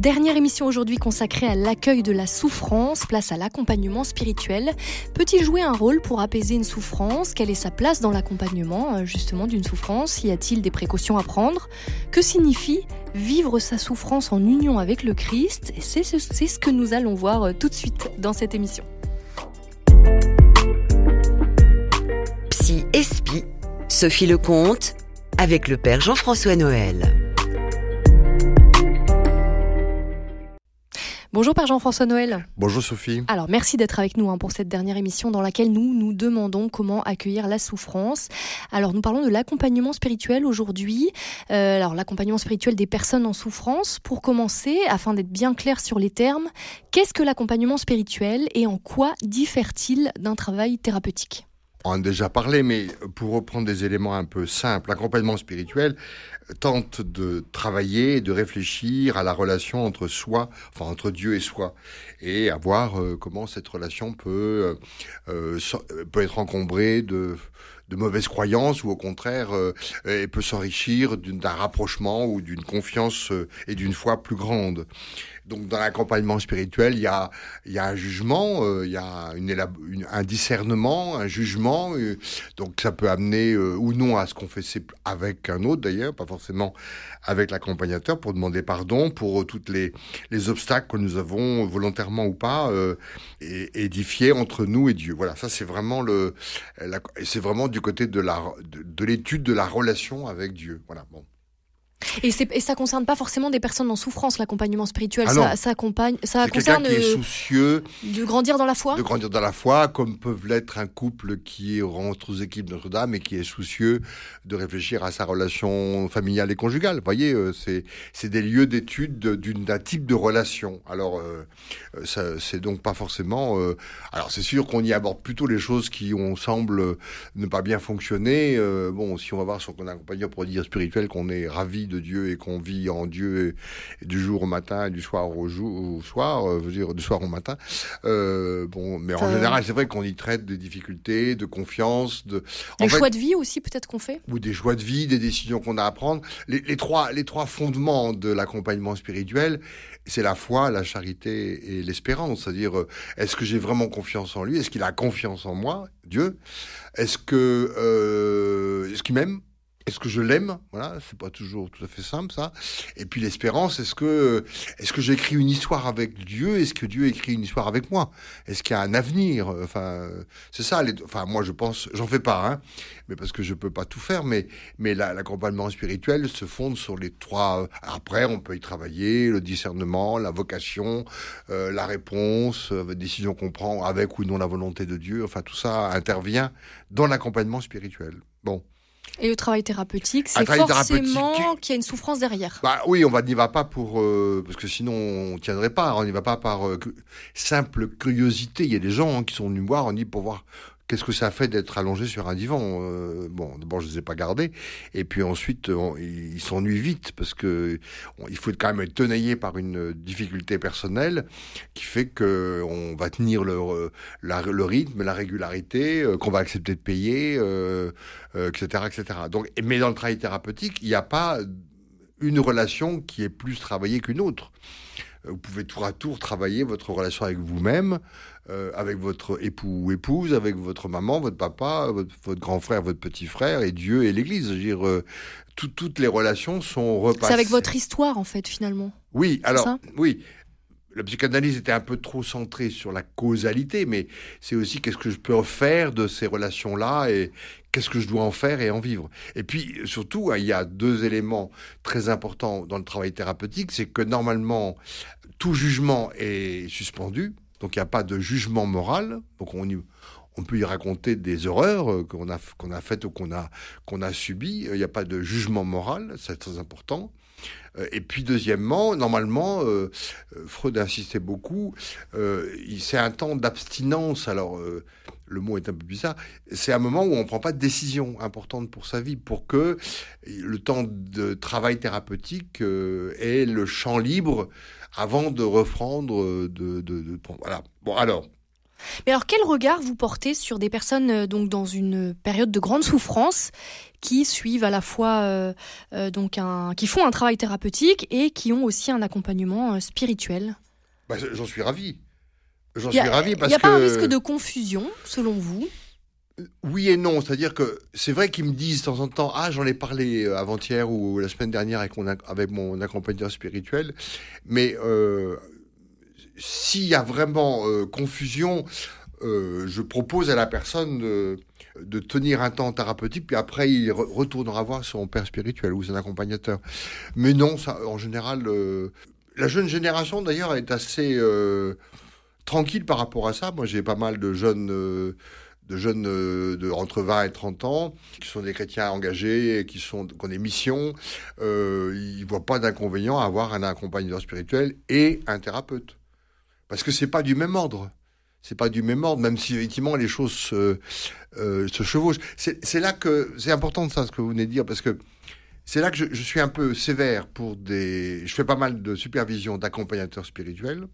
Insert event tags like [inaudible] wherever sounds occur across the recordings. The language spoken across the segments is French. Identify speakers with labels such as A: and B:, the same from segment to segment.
A: Dernière émission aujourd'hui consacrée à l'accueil de la souffrance, place à l'accompagnement spirituel. Peut-il jouer un rôle pour apaiser une souffrance? Quelle est sa place dans l'accompagnement euh, justement d'une souffrance? Y a-t-il des précautions à prendre? Que signifie vivre sa souffrance en union avec le Christ? C'est ce que nous allons voir euh, tout de suite dans cette émission.
B: Psy Espi, Sophie Lecomte, avec le Père Jean-François Noël.
A: Bonjour Père Jean-François Noël.
C: Bonjour Sophie.
A: Alors merci d'être avec nous hein, pour cette dernière émission dans laquelle nous nous demandons comment accueillir la souffrance. Alors nous parlons de l'accompagnement spirituel aujourd'hui. Euh, alors l'accompagnement spirituel des personnes en souffrance. Pour commencer, afin d'être bien clair sur les termes, qu'est-ce que l'accompagnement spirituel et en quoi diffère-t-il d'un travail thérapeutique?
C: On a déjà parlé, mais pour reprendre des éléments un peu simples, l'accompagnement spirituel tente de travailler, de réfléchir à la relation entre soi, enfin entre Dieu et soi, et à voir euh, comment cette relation peut euh, euh, peut être encombrée de de mauvaises croyances ou au contraire elle peut s'enrichir d'un rapprochement ou d'une confiance et d'une foi plus grande. Donc dans l'accompagnement spirituel, il y a, y a un jugement, euh, il y a un discernement, un jugement. Euh, donc ça peut amener euh, ou non à se confesser avec un autre d'ailleurs, pas forcément avec l'accompagnateur, pour demander pardon pour toutes les, les obstacles que nous avons volontairement ou pas édifiés entre nous et Dieu. Voilà, ça c'est vraiment le, c'est vraiment du côté de la de l'étude de la relation avec Dieu. Voilà. Bon.
A: Et, et ça concerne pas forcément des personnes en souffrance, l'accompagnement spirituel. Ah ça, ça, accompagne, ça
C: concerne qui est soucieux
A: de grandir dans la foi.
C: De grandir dans la foi, comme peuvent l'être un couple qui rentre aux équipes Notre-Dame et qui est soucieux de réfléchir à sa relation familiale et conjugale. Vous voyez, euh, c'est des lieux d'étude d'un type de relation. Alors, euh, euh c'est donc pas forcément. Euh, alors, c'est sûr qu'on y aborde plutôt les choses qui on semble ne pas bien fonctionner. bon, si on va voir sur qu'on accompagne pour dire spirituel, qu'on est ravi de Dieu et qu'on vit en Dieu du jour au matin et du soir au, jour, au soir, euh, veux dire du soir au matin. Euh, bon, mais en général, c'est vrai qu'on y traite des difficultés, de confiance, de
A: des choix de vie aussi peut-être qu'on fait?
C: Ou des choix de vie, des décisions qu'on a à prendre. Les, les, trois, les trois fondements de l'accompagnement spirituel, c'est la foi, la charité et l'espérance. C'est-à-dire, euh, est-ce que j'ai vraiment confiance en lui? Est-ce qu'il a confiance en moi, Dieu? Est-ce que euh, est-ce qu'il m'aime? Est-ce que je l'aime? Voilà, c'est pas toujours tout à fait simple ça. Et puis l'espérance, est-ce que est-ce que j'écris une histoire avec Dieu? Est-ce que Dieu écrit une histoire avec moi? Est-ce qu'il y a un avenir? Enfin, c'est ça. Enfin, moi, je pense, j'en fais pas, hein, mais parce que je peux pas tout faire. Mais mais l'accompagnement spirituel se fonde sur les trois. Après, on peut y travailler le discernement, la vocation, euh, la réponse, euh, la décision qu'on prend avec ou non la volonté de Dieu. Enfin, tout ça intervient dans l'accompagnement spirituel. Bon.
A: Et le travail thérapeutique, c'est forcément qu'il y a une souffrance derrière.
C: Bah oui, on n'y va pas pour euh, parce que sinon on tiendrait pas. On n'y va pas par euh, simple curiosité. Il y a des gens hein, qui sont venus me voir, on dit pour voir qu'est-ce que ça fait d'être allongé sur un divan euh, Bon, d'abord, je ne les ai pas gardés. Et puis ensuite, ils s'ennuient vite parce que il faut quand même être tenaillé par une difficulté personnelle qui fait que on va tenir le, le rythme, la régularité, euh, qu'on va accepter de payer, euh, etc., etc. Donc, mais dans le travail thérapeutique, il n'y a pas une relation qui est plus travaillée qu'une autre. Vous pouvez tour à tour travailler votre relation avec vous-même, euh, avec votre époux ou épouse, avec votre maman, votre papa, votre, grand frère, votre petit frère, et Dieu et l'Église. Dire, euh, toutes les relations sont repassées.
A: C'est avec votre histoire, en fait, finalement.
C: Oui, alors, oui. La psychanalyse était un peu trop centrée sur la causalité, mais c'est aussi qu'est-ce que je peux faire de ces relations-là et qu'est-ce que je dois en faire et en vivre. Et puis surtout, hein, il y a deux éléments très importants dans le travail thérapeutique, c'est que normalement tout jugement est suspendu, donc il n'y a pas de jugement moral. Donc on, on peut y raconter des horreurs euh, qu'on a, a faites ou qu'on a, a subies. Il n'y a pas de jugement moral, c'est très important. Euh, et puis deuxièmement, normalement, euh, Freud insistait beaucoup, c'est un temps d'abstinence. Alors, le mot est un peu bizarre. C'est un moment où on ne prend pas de décision importante pour sa vie, pour que le temps de travail thérapeutique ait le champ libre avant de reprendre, voilà. Bon, alors,
A: Mais alors, quel regard vous portez sur des personnes euh, donc dans une période de grande souffrance qui suivent à la fois euh, euh, donc un, qui font un travail thérapeutique et qui ont aussi un accompagnement euh, spirituel?
C: Bah, J'en suis ravi. J'en
A: Il
C: suis
A: a,
C: ravi
A: il
C: parce
A: y a
C: que
A: pas un risque de confusion, selon vous?
C: Oui et non, c'est-à-dire que c'est vrai qu'ils me disent de temps en temps ah j'en ai parlé avant-hier ou la semaine dernière avec mon avec mon accompagnateur spirituel, mais s'il y a vraiment euh, confusion, euh, je propose à la personne de, tenir un temps thérapeutique, puis après il re- retournera voir son père spirituel ou son accompagnateur. Mais non, en général, euh, la jeune génération d'ailleurs est assez tranquille par rapport à ça. Moi, j'ai pas mal de jeunes. de jeunes de entre 20 et 30 ans qui sont des chrétiens engagés, qui sont qui ont des missions, ils voient pas d'inconvénient à avoir un accompagnateur spirituel et un thérapeute. Parce que c'est pas du même ordre. C'est pas du même ordre, même si effectivement les choses se, euh, se chevauchent. C'est là que c'est important de ça ce que vous venez de dire parce que c'est là que je, je suis un peu sévère pour des. Je fais pas mal de supervision d'accompagnateurs spirituels.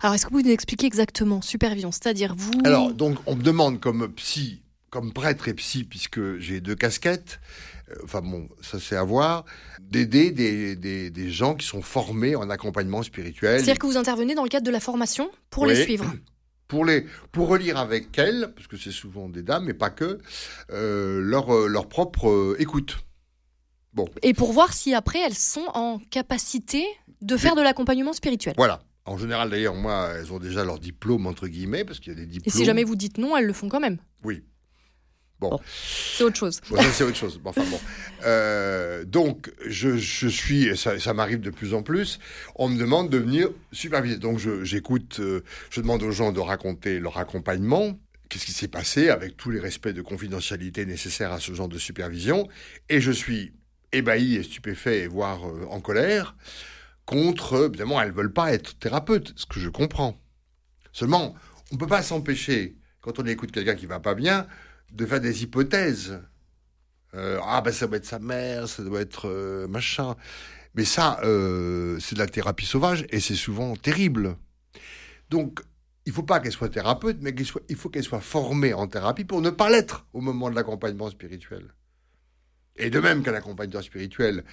A: Alors, est-ce que vous nous expliquez exactement supervision? C'est-à-dire vous
C: Alors, donc, on me demande comme psy, comme prêtre et psy, puisque j'ai deux casquettes, euh, enfin bon, ça c'est à voir, d'aider des, des, des gens qui sont formés en accompagnement spirituel.
A: c'est-à-dire que vous intervenez dans le cadre de la formation pour
C: Oui.
A: les suivre [clears throat]
C: Pour, les, pour relire avec elles, parce que c'est souvent des dames, mais pas que, euh, leur, euh, leur propre euh, écoute.
A: et pour voir si après elles sont en capacité de faire de l'accompagnement spirituel.
C: Voilà. En général, d'ailleurs, moi, elles ont déjà leur diplôme, entre guillemets, parce qu'il y a des
A: Et
C: diplômes.
A: si jamais vous dites non, elles le font quand même.
C: Oui.
A: C'est autre chose.
C: Bon, c'est autre chose. Bon, Enfin bon. Euh, donc, je, je suis, ça, ça m'arrive de plus en plus, on me demande de venir superviser. Donc, je- j'écoute, euh, je demande aux gens de raconter leur accompagnement, qu'est-ce qui s'est passé, avec tous les respects de confidentialité nécessaires à ce genre de supervision? Et je suis ébahi et stupéfait, et voire euh, en colère, contre, évidemment, elles veulent pas être thérapeutes, ce que je comprends. Seulement, on ne peut pas s'empêcher, quand on écoute quelqu'un qui va pas bien, de faire des hypothèses. Euh, ah ben ça doit être sa mère, ça doit être euh, machin. Mais ça, euh, c'est de la thérapie sauvage et c'est souvent terrible. Donc, il faut pas qu'elle soit thérapeute, mais soit, il faut qu'elle soit formée en thérapie pour ne pas l'être au moment de l'accompagnement spirituel. Et de même qu'un accompagnateur spirituel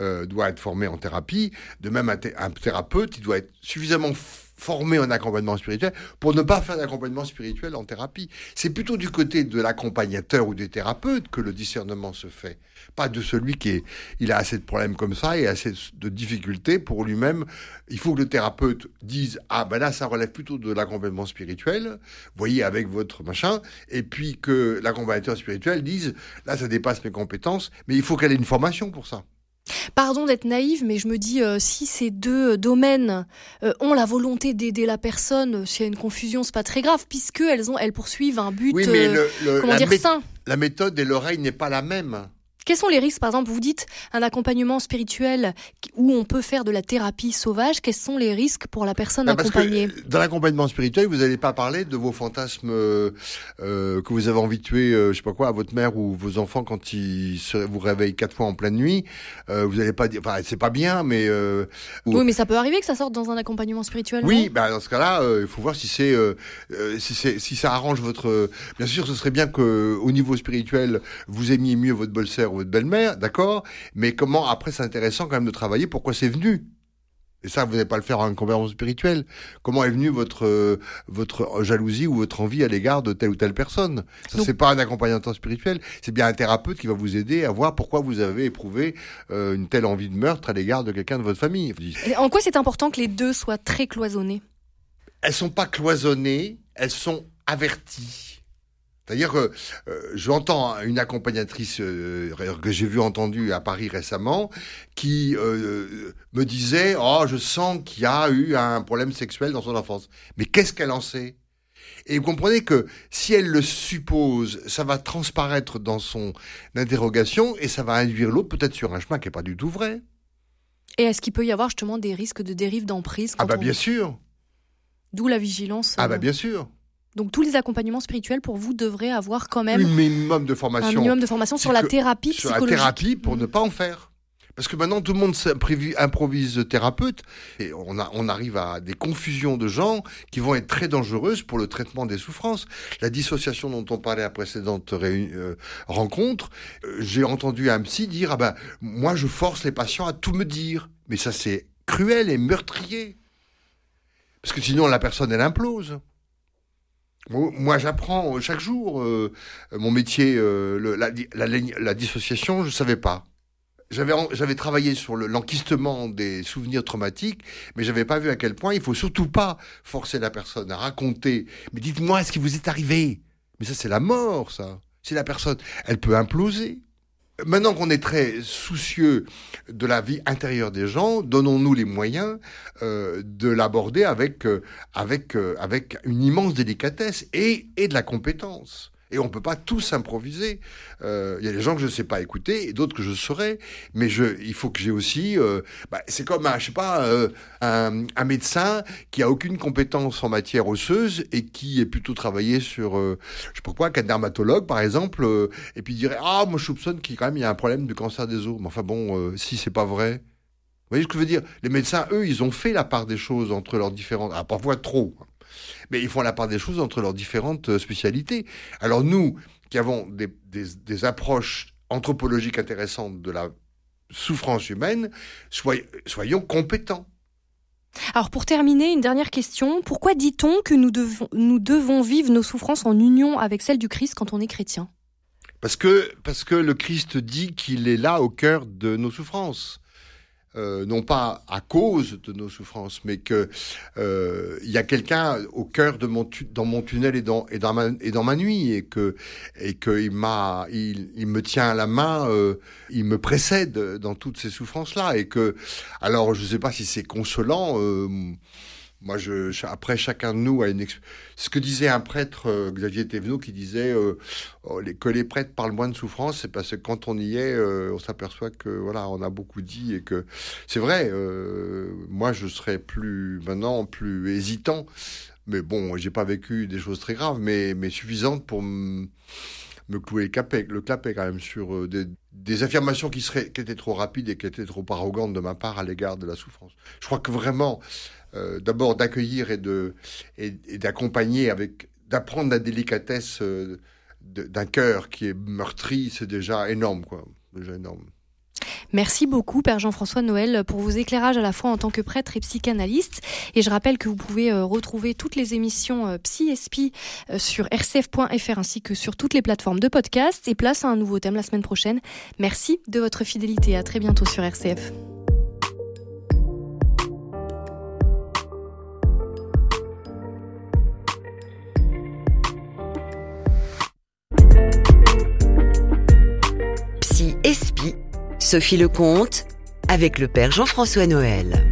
C: euh, doit être formé en thérapie, de même un, thé- un thérapeute, il doit être suffisamment formé en accompagnement spirituel pour ne pas faire d'accompagnement spirituel en thérapie. C'est plutôt du côté de l'accompagnateur ou des thérapeutes que le discernement se fait, pas de celui qui est, il a assez de problèmes comme ça et assez de difficultés pour lui-même. Il faut que le thérapeute dise ah ben là ça relève plutôt de l'accompagnement spirituel, voyez avec votre machin, et puis que l'accompagnateur spirituel dise là ça dépasse mes compétences, mais il faut qu'elle ait une formation pour ça.
A: Pardon d'être naïve, mais je me dis, euh, si ces deux domaines euh, ont la volonté d'aider la personne, euh, s'il y a une confusion, c'est pas très grave, puisque elles, ont, elles poursuivent un but,
C: Oui, mais
A: euh,
C: le, le-
A: comment dire,
C: mé-
A: sain.
C: la méthode et l'oreille n'est pas la même.
A: Quels sont les risques Par exemple, vous dites un accompagnement spirituel où on peut faire de la thérapie sauvage. Quels sont les risques pour la personne accompagnée?
C: dans l'accompagnement spirituel, vous n'allez pas parler de vos fantasmes euh, euh, que vous avez envie de tuer, euh, je sais pas quoi, à votre mère ou vos enfants quand ils se, vous réveillent quatre fois en pleine nuit. Euh, vous n'allez pas dire, enfin, c'est pas bien, mais euh, ou-
A: Oui, mais ça peut arriver que ça sorte dans un accompagnement spirituel.
C: oui, bah, dans ce cas-là, il faut voir si c'est si, si ça arrange votre. bien sûr, ce serait bien que au niveau spirituel, vous aimiez mieux votre belle-sœur ou votre belle-mère, d'accord? Mais comment après, c'est intéressant quand même de travailler. Pourquoi c'est venu? Et ça, vous n'allez pas le faire en accompagnement spirituel. Comment est venue votre euh, votre jalousie ou votre envie à l'égard de telle ou telle personne? Ça, c'est pas un accompagnateur spirituel. C'est bien un thérapeute qui va vous aider à voir pourquoi vous avez éprouvé euh, une telle envie de meurtre à l'égard de quelqu'un de votre famille.
A: Et En quoi c'est important que les deux soient très cloisonnés?
C: Elles sont pas cloisonnées, elles sont averties. C'est-à-dire que euh, j'entends une accompagnatrice euh, que j'ai vue entendue à Paris récemment qui euh, me disait oh je sens qu'il y a eu un problème sexuel dans son enfance. Mais qu'est-ce qu'elle en sait? Et vous comprenez que si elle le suppose, ça va transparaître dans son interrogation et ça va induire l'autre peut-être sur un chemin qui est pas du tout vrai.
A: Et est-ce qu'il peut y avoir justement des risques de dérive d'emprise
C: Ah bah
A: on-
C: bien sûr.
A: D'où la vigilance.
C: Ah bah bien sûr.
A: Donc tous les accompagnements spirituels pour vous devraient avoir quand même
C: Un minimum de
A: un
C: formation.
A: minimum de formation sur la thérapie
C: sur la
A: psychologique.
C: thérapie pour
A: Mhm.
C: ne pas en faire. Parce que maintenant, tout le monde improvise thérapeute et on, a, on arrive à des confusions de gens qui vont être très dangereuses pour le traitement des souffrances. La dissociation dont on parlait à précédente euh, rencontre, euh, j'ai entendu un psy dire, ah ben, moi, je force les patients à tout me dire. Mais ça, c'est cruel et meurtrier. Parce que sinon, la personne, elle implose. Moi, j'apprends chaque jour euh, mon métier, la, la, dissociation, je savais pas j'avais travaillé sur l'enquistement des souvenirs traumatiques, mais j'avais pas vu à quel point il faut surtout pas forcer la personne à raconter. Mais dites-moi, ce qui vous est arrivé? Mais ça, c'est la mort, ça. C'est la personne, elle peut imploser. Maintenant qu'on est très soucieux de la vie intérieure des gens, donnons-nous les moyens euh, de l'aborder avec euh, avec euh, avec une immense délicatesse et et de la compétence. Et on peut pas tous improviser. Euh, il y a des gens que je ne sais pas écouter et d'autres que je saurais. Mais je, il faut que j'ai aussi. Euh, bah, c'est comme un, je sais pas, euh, un, un, médecin qui a aucune compétence en matière osseuse et qui est plutôt travaillé sur, je sais pas quoi, qu'un dermatologue par exemple, et puis dirait ah moi je soupçonne qu'il quand même y a un problème de cancer des os. Mais enfin bon, si c'est pas vrai. Vous voyez ce que je veux dire? Les médecins, eux, ils ont fait la part des choses entre leurs différentes... Ah, parfois trop mais ils font la part des choses entre leurs différentes euh, spécialités. Alors nous, qui avons des, approches anthropologiques intéressantes de la souffrance humaine, soyons compétents.
A: Alors pour terminer, une dernière question. Pourquoi dit-on que nous devons, nous devons vivre nos souffrances en union avec celles du Christ quand on est chrétien?
C: Parce que, parce que le Christ dit qu'il est là au cœur de nos souffrances. Euh, non pas à cause de nos souffrances, mais que euh, il y a quelqu'un au cœur de mon dans mon tunnel et dans et dans ma et dans ma nuit et que et que il m'a il, il, me tient à la main, euh, il me précède dans toutes ces souffrances là et que alors je sais pas si c'est consolant. Moi, je, après, chacun de nous a une. Ce que disait un prêtre, euh, Xavier Thévenot, qui disait euh, oh, que les prêtres parlent moins de souffrance, c'est parce que quand on y est, euh, on s'aperçoit que voilà, on a beaucoup dit et que c'est vrai. moi, je serais plus maintenant plus hésitant, mais bon, j'ai pas vécu des choses très graves, mais mais suffisantes pour me clouer le clapet, le clapet quand même sur des, des affirmations qui seraient qui étaient trop rapides et qui étaient trop arrogantes de ma part à l'égard de la souffrance. Je crois que vraiment euh, d'abord d'accueillir et de et, d'accompagner avec d'apprendre la délicatesse euh, d'un cœur qui est meurtri, c'est déjà énorme, quoi, déjà énorme.
A: Merci beaucoup, Père Jean-François Noël, pour vos éclairages à la fois en tant que prêtre et psychanalyste. Et je rappelle que vous pouvez euh, retrouver toutes les émissions Psy sur rcf.fr ainsi que sur toutes les plateformes de podcast. Et place à un nouveau thème la semaine prochaine. Merci de votre fidélité. À très bientôt sur RCF.
B: Sophie Lecomte avec le Père Jean-François Noël.